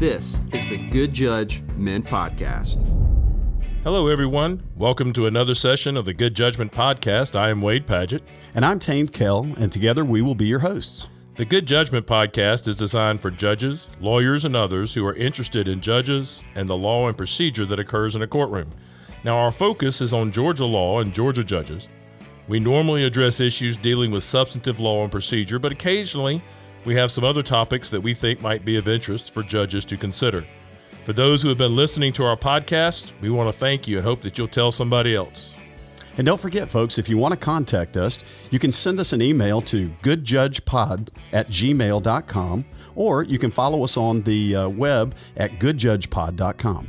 This is the Good Judge Men Podcast. Hello, everyone. Welcome to another session of the Good Judgment Podcast. I am Wade Padgett. And I'm Tain Kell, and together we will be your hosts. The Good Judgment Podcast is designed for judges, lawyers, and others who are interested in judges and the law and procedure that occurs in a courtroom. Now, our focus is on Georgia law and Georgia judges. We normally address issues dealing with substantive law and procedure, but occasionally we have some other topics that we think might be of interest for judges to consider. For those who have been listening to our podcast, we want to thank you and hope that you'll tell somebody else. And don't forget, folks, if you want to contact us, you can send us an email to goodjudgepod at gmail.com, or you can follow us on the uh, web at goodjudgepod.com.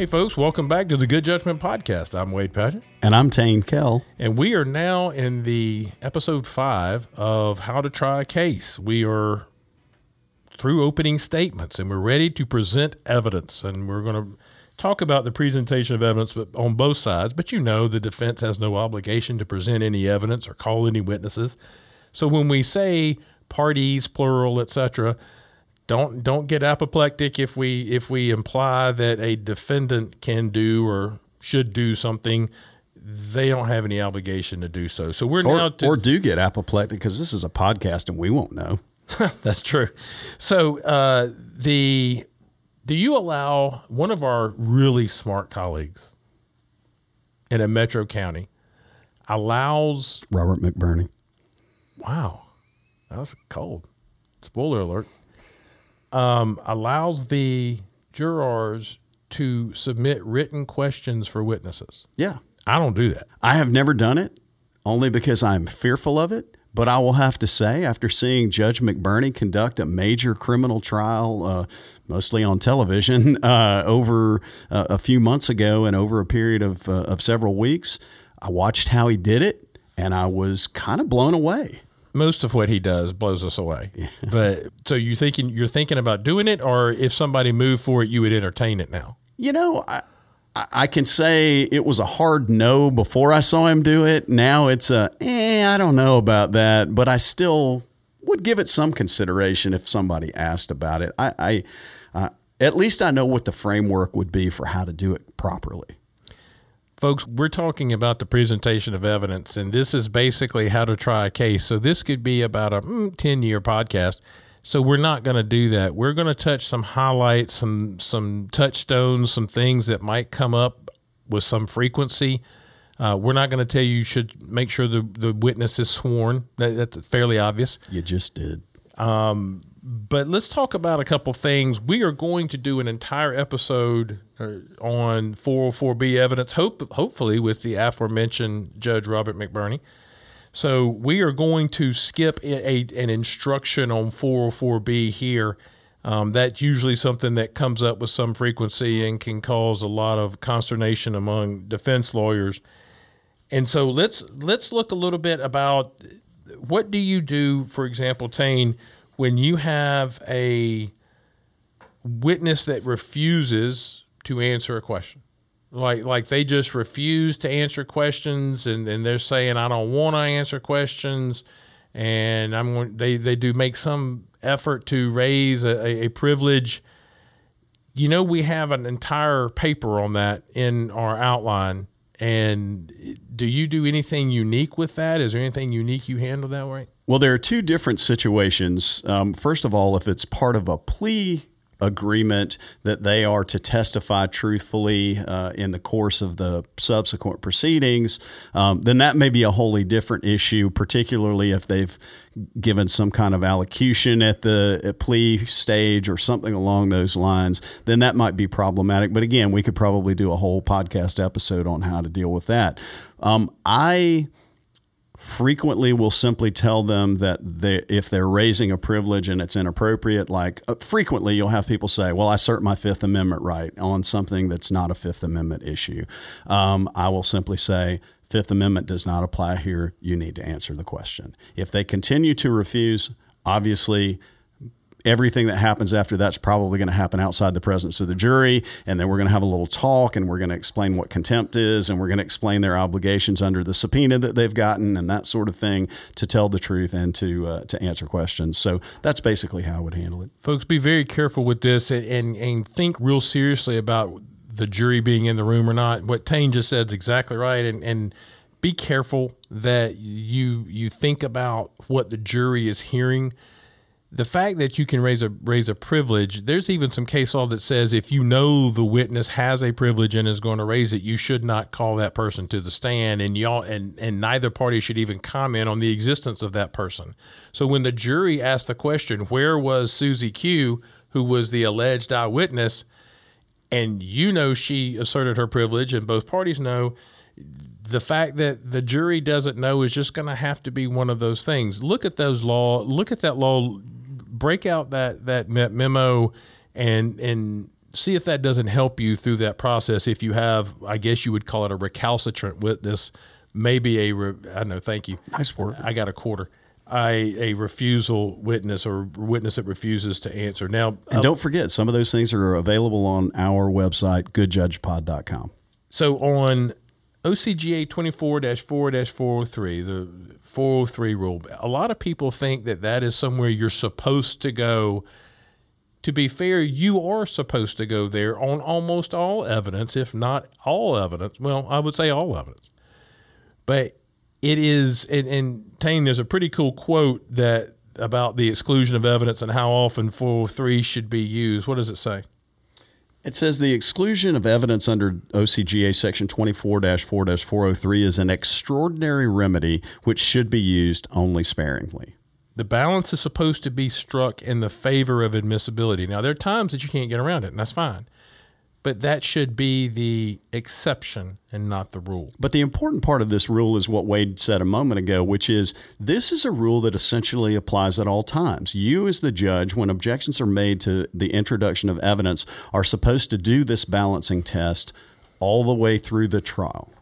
Hey, folks, welcome back to the Good Judgment Podcast. I'm Wade Padgett. And I'm Tain Kell. And we are now in the episode five of How to Try a Case. We are through opening statements and we're ready to present evidence. And we're going to talk about the presentation of evidence on both sides. But you know, the defense has no obligation to present any evidence or call any witnesses. So when we say parties, plural, etc., don't don't get apoplectic if we if we imply that a defendant can do or should do something. They don't have any obligation to do so. So we're or, now to, or do get apoplectic because this is a podcast and we won't know. That's true. So uh, the do you allow one of our really smart colleagues in a metro county allows robert mcburney. Wow. That was cold. Spoiler alert um, allows the jurors to submit written questions for witnesses. Yeah. I don't do that. I have never done it only because I'm fearful of it. But I will have to say, after seeing Judge McBurney conduct a major criminal trial, uh, mostly on television, uh, over uh, a few months ago and over a period of, uh, of several weeks, I watched how he did it and I was kind of blown away most of what he does blows us away. Yeah. But so you thinking you're thinking about doing it, or if somebody moved for it, you would entertain it now. You know, I I can say it was a hard no before I saw him do it. Now it's a eh, I don't know about that, but I still would give it some consideration if somebody asked about it. I, I uh, at least I know what the framework would be for how to do it properly. Folks, we're talking about the presentation of evidence, and this is basically how to try a case. So, this could be about a mm, 10 year podcast. So, we're not going to do that. We're going to touch some highlights, some, some touchstones, some things that might come up with some frequency. Uh, we're not going to tell you you should make sure the, the witness is sworn. That, that's fairly obvious. You just did. Um, but let's talk about a couple things. We are going to do an entire episode uh, on 404B evidence, hope, hopefully with the aforementioned Judge Robert McBurney. So we are going to skip a, a, an instruction on 404B here. Um, that's usually something that comes up with some frequency and can cause a lot of consternation among defense lawyers. And so let's let's look a little bit about what do you do, for example, Tain, when you have a witness that refuses to answer a question like like they just refuse to answer questions and, and they're saying I don't want to answer questions and I'm they they do make some effort to raise a, a, privilege. You know, we have an entire paper on that in our outline. And do you do anything unique with that? Is there anything unique you handle that way? Well, there are two different situations. Um, first of all, if it's part of a plea agreement that they are to testify truthfully uh, in the course of the subsequent proceedings, um, then that may be a wholly different issue, particularly if they've given some kind of allocution at the at plea stage or something along those lines, then that might be problematic. But again, we could probably do a whole podcast episode on how to deal with that. Um, I frequently will simply tell them that they, if they're raising a privilege and it's inappropriate, like uh, frequently you'll have people say, Well, I assert my Fifth Amendment right on something that's not a Fifth Amendment issue. Um, I will simply say, Fifth Amendment does not apply here. You need to answer the question. If they continue to refuse, obviously, everything that happens after that's probably going to happen outside the presence of the jury. And then we're going to have a little talk and we're going to explain what contempt is and we're going to explain their obligations under the subpoena that they've gotten and that sort of thing to tell the truth and to, uh, to answer questions. So that's basically how I would handle it. Folks, be very careful with this and, and, and think real seriously about the jury being in the room or not. What Tain just said is exactly right. And, and be careful that you you think about what the jury is hearing. The fact that you can raise a raise a privilege, there's even some case law that says if you know the witness has a privilege and is going to raise it, you should not call that person to the stand, and y'all and and neither party should even comment on the existence of that person. So when the jury asked the question, "Where was Susie Q?" who was the alleged eyewitness, and you know she asserted her privilege, and both parties know the fact that the jury doesn't know is just going to have to be one of those things. Look at those law. Look at that law. Break out that that memo, and and see if that doesn't help you through that process. If you have, I guess you would call it a recalcitrant witness, maybe a re, I know. Thank you. Nice work. I got a quarter. I, a refusal witness or witness that refuses to answer. Now, and uh, don't forget, some of those things are available on our website, goodjudgepod.com. So on OCGA 24 4 403, the 403 rule, a lot of people think that that is somewhere you're supposed to go. To be fair, you are supposed to go there on almost all evidence, if not all evidence. Well, I would say all evidence. But it is, and, and Tain, there's a pretty cool quote that about the exclusion of evidence and how often 403 should be used. What does it say? It says the exclusion of evidence under OCGA section 24 4 403 is an extraordinary remedy which should be used only sparingly. The balance is supposed to be struck in the favor of admissibility. Now, there are times that you can't get around it, and that's fine but that should be the exception and not the rule. But the important part of this rule is what Wade said a moment ago, which is this is a rule that essentially applies at all times. You, as the judge, when objections are made to the introduction of evidence, are supposed to do this balancing test all the way through the trial.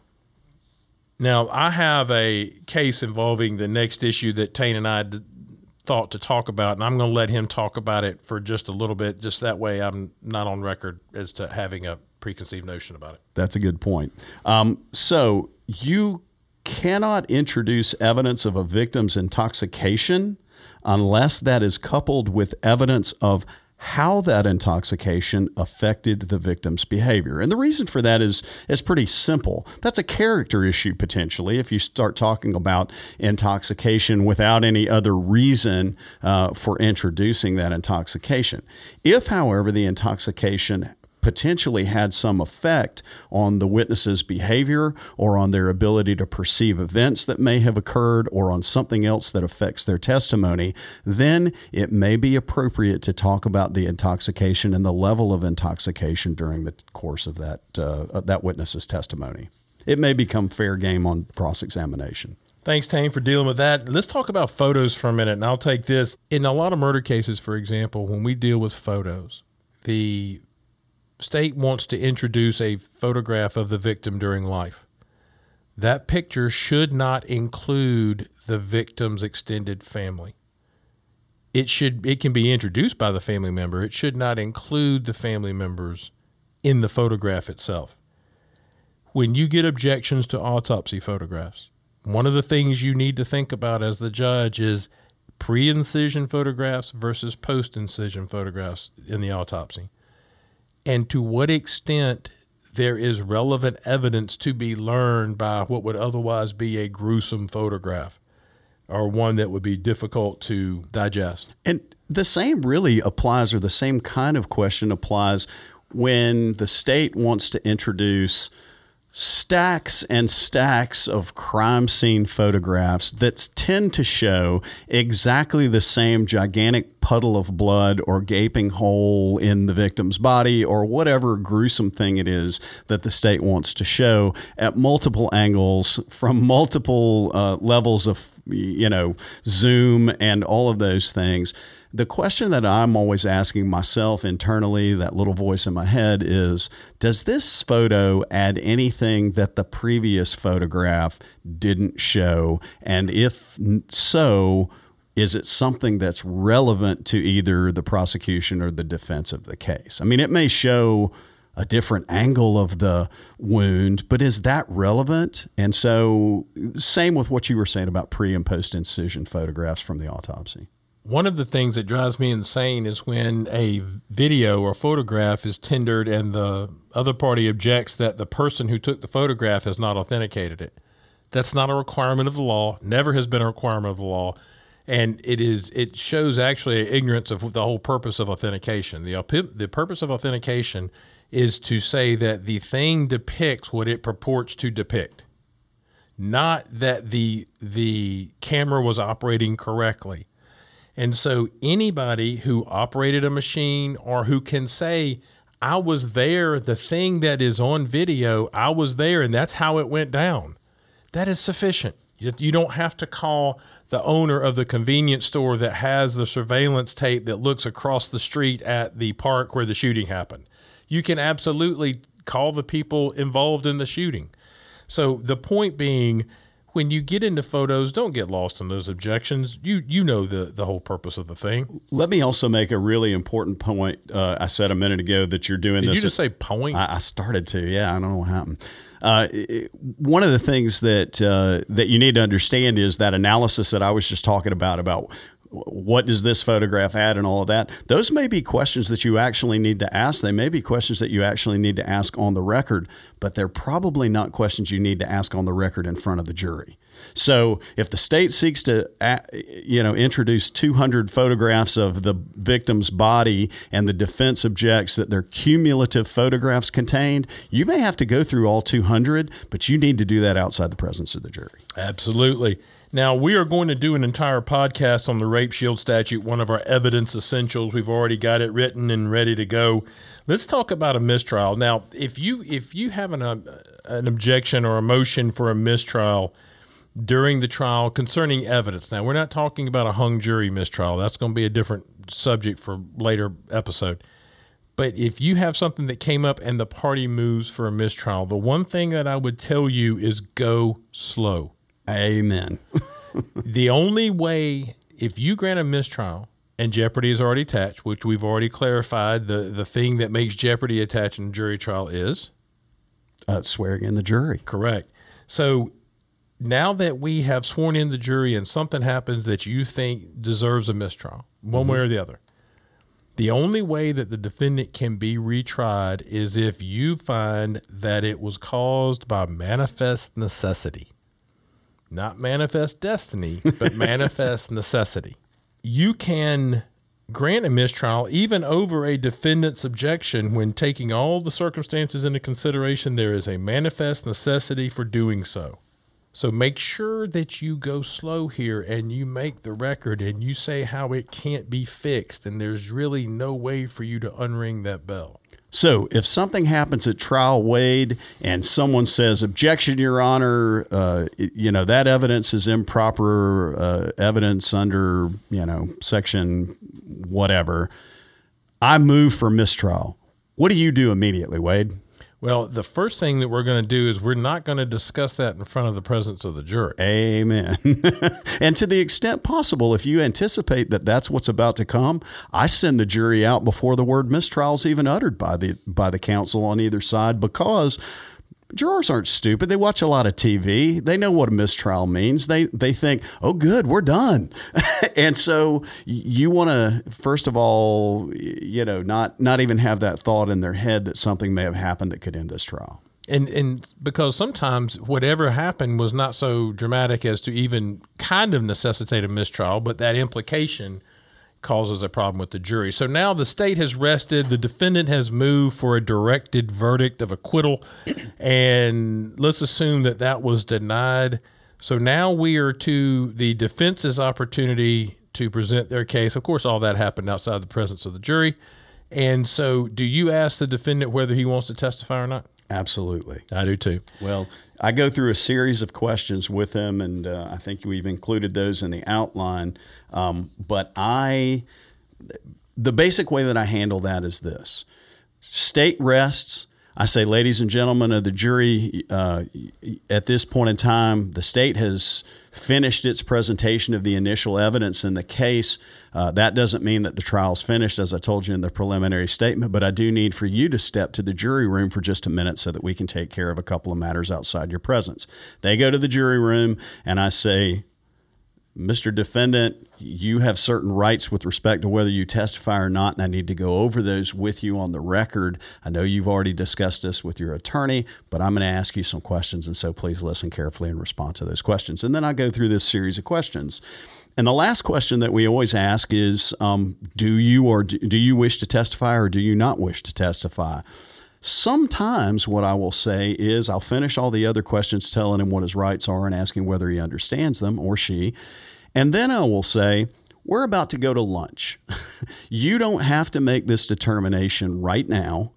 Now, I have a case involving the next issue that Tain and I thought to talk about, and I'm going to let him talk about it for just a little bit, just that way I'm not on record as to having a preconceived notion about it. That's a good point. Um, so you cannot introduce evidence of a victim's intoxication unless that is coupled with evidence of how that intoxication affected the victim's behavior. And the reason for that is is pretty simple. That's a character issue potentially if you start talking about intoxication without any other reason uh, for introducing that intoxication. If, however, the intoxication potentially had some effect on the witness's behavior or on their ability to perceive events that may have occurred or on something else that affects their testimony, then it may be appropriate to talk about the intoxication and the level of intoxication during the course of that uh, that witness's testimony. It may become fair game on cross examination. Thanks, Tain, for dealing with that. Let's talk about photos for a minute, and I'll take this. In a lot of murder cases, for example, when we deal with photos, the state wants to introduce a photograph of the victim during life. That picture should not include the victim's extended family. It should it can be introduced by the family member. It should not include the family members in the photograph itself. When you get objections to autopsy photographs, one of the things you need to think about as the judge is pre-incision photographs versus post-incision photographs in the autopsy and to what extent there is relevant evidence to be learned by what would otherwise be a gruesome photograph or one that would be difficult to digest. And the same really applies, or the same kind of question applies when the state wants to introduce stacks and stacks of crime scene photographs that tend to show exactly the same gigantic puddle of blood or gaping hole in the victim's body or whatever gruesome thing it is that the state wants to show at multiple angles from multiple uh, levels of you know zoom and all of those things the question that I'm always asking myself internally, that little voice in my head, is Does this photo add anything that the previous photograph didn't show? And if so, is it something that's relevant to either the prosecution or the defense of the case? I mean, it may show a different angle of the wound, but is that relevant? And so, same with what you were saying about pre and post incision photographs from the autopsy. One of the things that drives me insane is when a video or photograph is tendered and the other party objects that the person who took the photograph has not authenticated it. That's not a requirement of the law, never has been a requirement of the law. And it is it shows actually ignorance of the whole purpose of authentication. The, the purpose of authentication is to say that the thing depicts what it purports to depict, not that the the camera was operating correctly. And so anybody who operated a machine or who can say, I was there, the thing that is on video, I was there, and that's how it went down, that is sufficient. You don't have to call the owner of the convenience store that has the surveillance tape that looks across the street at the park where the shooting happened. You can absolutely call the people involved in the shooting. So the point being, when you get into photos, don't get lost in those objections. You you know the the whole purpose of the thing. Let me also make a really important point. Uh, I said a minute ago that you're doing Did this. you just say point? I, I started to. Yeah, I don't know what happened. Uh, it, one of the things that uh, that you need to understand is that analysis that I was just talking about about what does this photograph add and all of that. Those may be questions that you actually need to ask. They may be questions that you actually need to ask on the record but they're probably not questions you need to ask on the record in front of the jury. So if the state seeks to you know introduce 200 photographs of the victim's body and the defense objects that their cumulative photographs contained you may have to go through all 200 but you need to do that outside the presence of the jury. Absolutely now, we are going to do an entire podcast on the Rape Shield statute, one of our evidence essentials. We've already got it written and ready to go. Let's talk about a mistrial. Now, if you if you have an, uh, an objection or a motion for a mistrial during the trial concerning evidence, now we're not talking about a hung jury mistrial. That's going to be a different subject for later episode. But if you have something that came up and the party moves for a mistrial, the one thing that I would tell you is go slow Amen. the only way, if you grant a mistrial and jeopardy is already attached, which we've already clarified, the, the thing that makes jeopardy attached in a jury trial is uh, swearing in the jury. Correct. So now that we have sworn in the jury and something happens that you think deserves a mistrial, one mm-hmm. way or the other, the only way that the defendant can be retried is if you find that it was caused by manifest necessity not manifest destiny, but manifest necessity. You can grant a mistrial even over a defendant's objection when taking all the circumstances into consideration. There is a manifest necessity for doing so. So make sure that you go slow here and you make the record and you say how it can't be fixed, and there's really no way for you to unring that bell. So, if something happens at trial, Wade, and someone says, "Objection, Your Honor," uh, you know that evidence is improper uh, evidence under you know section whatever. I move for mistrial. What do you do immediately, Wade? Well, the first thing that we're going to do is we're not going to discuss that in front of the presence of the jury. Amen. and to the extent possible, if you anticipate that that's what's about to come, I send the jury out before the word mistrial is even uttered by the by the counsel on either side because jurors aren't stupid. They watch a lot of TV. They know what a mistrial means. They they think, "Oh, good, we're done." and so you want to first of all, you know, not not even have that thought in their head that something may have happened that could end this trial. And and because sometimes whatever happened was not so dramatic as to even kind of necessitate a mistrial, but that implication causes a problem with the jury. So now the state has rested. The defendant has moved for a directed verdict of acquittal. And let's assume that that was denied. So now we are to the defense's opportunity to present their case. Of course, all that happened outside the presence of the jury. And so, do you ask the defendant whether he wants to testify or not? Absolutely. I do too. Well, I go through a series of questions with them, and uh, I think we've included those in the outline. Um, but I, the basic way that I handle that is this state rests. I say, ladies and gentlemen of the jury, uh, at this point in time, the state has finished its presentation of the initial evidence in the case. Uh, that doesn't mean that the trial's finished, as I told you in the preliminary statement, but I do need for you to step to the jury room for just a minute so that we can take care of a couple of matters outside your presence. They go to the jury room, and I say, Mr. Defendant, you have certain rights with respect to whether you testify or not, and I need to go over those with you on the record. I know you've already discussed this with your attorney, but I'm going to ask you some questions, and so please listen carefully and respond to those questions. And then I go through this series of questions. And the last question that we always ask is um, Do you or do you wish to testify or do you not wish to testify? Sometimes what I will say is I'll finish all the other questions telling him what his rights are and asking whether he understands them or she. And then I will say, we're about to go to lunch. you don't have to make this determination right now.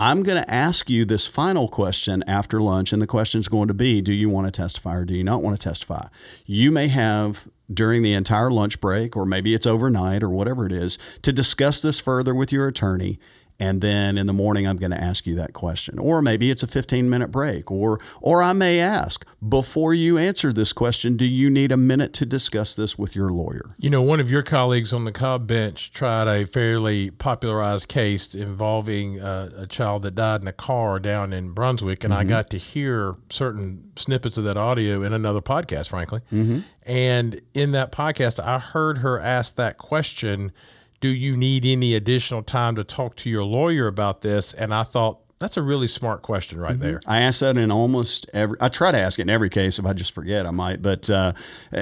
I'm going to ask you this final question after lunch, and the question is going to be Do you want to testify or do you not want to testify? You may have during the entire lunch break, or maybe it's overnight or whatever it is, to discuss this further with your attorney and then in the morning I'm going to ask you that question. Or maybe it's a 15 minute break or or I may ask, before you answer this question, do you need a minute to discuss this with your lawyer? You know, one of your colleagues on the Cobb bench tried a fairly popularized case involving uh, a child that died in a car down in Brunswick and mm-hmm. I got to hear certain snippets of that audio in another podcast, frankly. Mm-hmm. And in that podcast I heard her ask that question do you need any additional time to talk to your lawyer about this? And I thought, that's a really smart question right mm-hmm. there. I ask that in almost every. I try to ask it in every case. If I just forget, I might. But uh,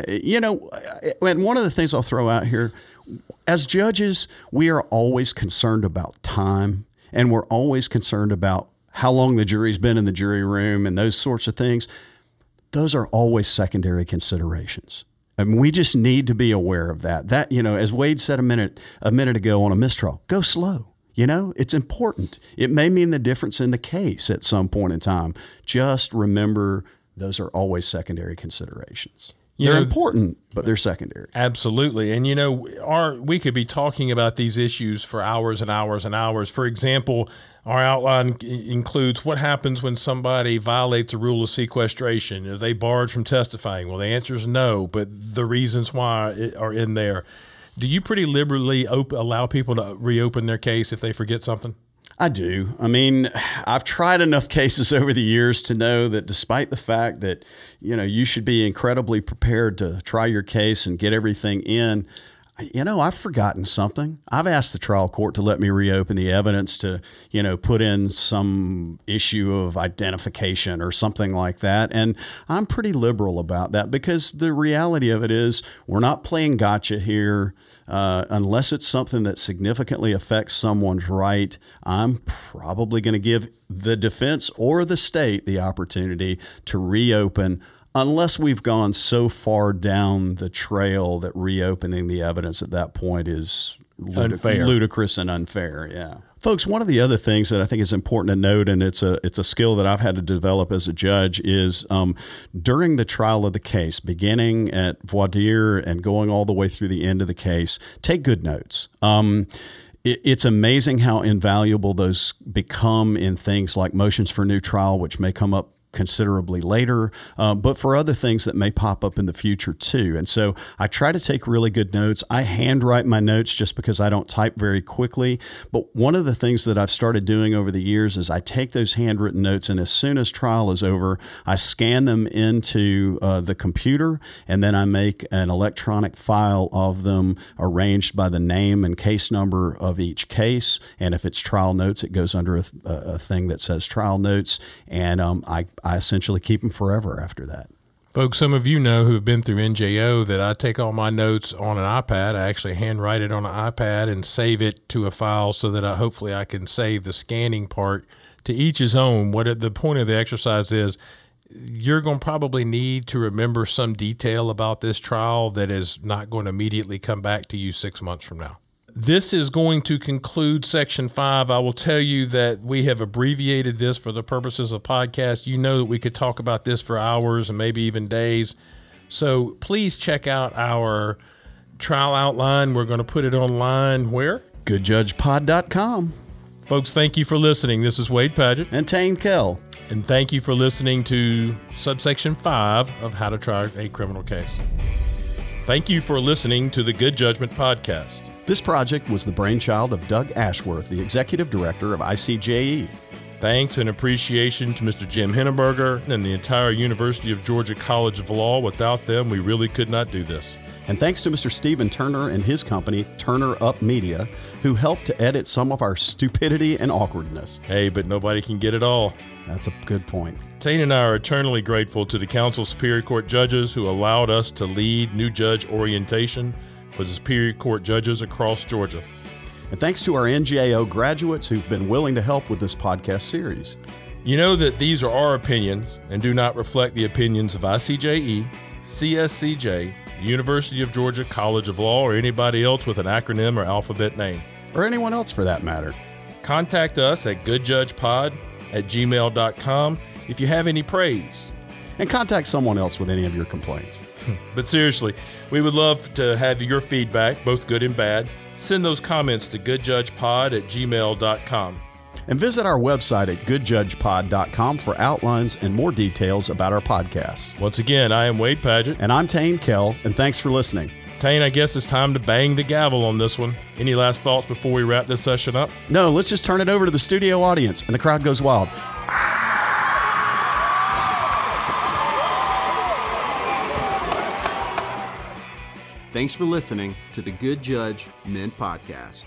you know, and one of the things I'll throw out here, as judges, we are always concerned about time, and we're always concerned about how long the jury's been in the jury room and those sorts of things. Those are always secondary considerations. I mean, we just need to be aware of that. That you know, as Wade said a minute a minute ago on a mistrial, go slow. You know, it's important. It may mean the difference in the case at some point in time. Just remember, those are always secondary considerations. You they're know, important, but they're secondary. Absolutely. And you know, our we could be talking about these issues for hours and hours and hours. For example, our outline includes what happens when somebody violates a rule of sequestration. Are they barred from testifying? Well, the answer is no, but the reasons why are in there. Do you pretty liberally op- allow people to reopen their case if they forget something? I do. I mean, I've tried enough cases over the years to know that despite the fact that, you know, you should be incredibly prepared to try your case and get everything in, you know, I've forgotten something. I've asked the trial court to let me reopen the evidence to, you know, put in some issue of identification or something like that. And I'm pretty liberal about that because the reality of it is we're not playing gotcha here. Uh, unless it's something that significantly affects someone's right, I'm probably going to give the defense or the state the opportunity to reopen unless we've gone so far down the trail that reopening the evidence at that point is ludicrous and unfair. Yeah. Folks, one of the other things that I think is important to note, and it's a it's a skill that I've had to develop as a judge, is um, during the trial of the case, beginning at voir dire and going all the way through the end of the case, take good notes. Um, it's amazing how invaluable those become in things like motions for new trial, which may come up considerably later, uh, but for other things that may pop up in the future too. And so I try to take really good notes. I handwrite my notes just because I don't type very quickly. But one of the things that I've started doing over the years is I take those handwritten notes, and as soon as trial is over, I scan them into uh, the computer, and then I make an electronic file of them arranged by the name and case number of each case. And if it's trial notes, it goes under a, a thing that says trial notes, and um, I I essentially keep them forever after that. Folks, some of you know who've been through NJO that I take all my notes on an iPad. I actually handwrite it on an iPad and save it to a file so that I, hopefully I can save the scanning part to each his own. What the point of the exercise is, you're going to probably need to remember some detail about this trial that is not going to immediately come back to you six months from now this is going to conclude section five. I will tell you that we have abbreviated this for the purposes of podcast. You know that we could talk about this for hours and maybe even days. So please check out our trial outline. We're going to put it online where? GoodJudgePod.com. Folks, thank you for listening. This is Wade Padgett. And Tain Kell. And thank you for listening to subsection 5 of How to Try a Criminal Case. Thank you for listening to the Good Judgment Podcast. This project was the brainchild of Doug Ashworth, the executive director of ICJE. Thanks and appreciation to Mr. Jim Henneberger and the entire University of Georgia College of Law. Without them, we really could not do this. And thanks to Mr. Stephen Turner and his company, Turner Up Media, who helped to edit some of our stupidity and awkwardness. Hey, but nobody can get it all. That's a good point. Tain and I are eternally grateful to the Council Superior Court judges who allowed us to lead new judge orientation for the Superior Court judges across Georgia. And thanks to our NGAO graduates who've been willing to help with this podcast series. You know that these are our opinions and do not reflect the opinions of ICJE, CSCJ, University of Georgia College of Law, or anybody else with an acronym or alphabet name. Or anyone else for that matter. Contact us at goodjudgepod at gmail.com if you have any praise. And contact someone else with any of your complaints. but seriously, we would love to have your feedback, both good and bad. Send those comments to goodjudgepod at gmail.com. And visit our website at goodjudgepod.com for outlines and more details about our podcasts. Once again, I am Wade Padgett. And I'm Tain Kell, and thanks for listening. Tain, I guess it's time to bang the gavel on this one. Any last thoughts before we wrap this session up? No, let's just turn it over to the studio audience, and the crowd goes wild. Thanks for listening to the Good Judge Men Podcast.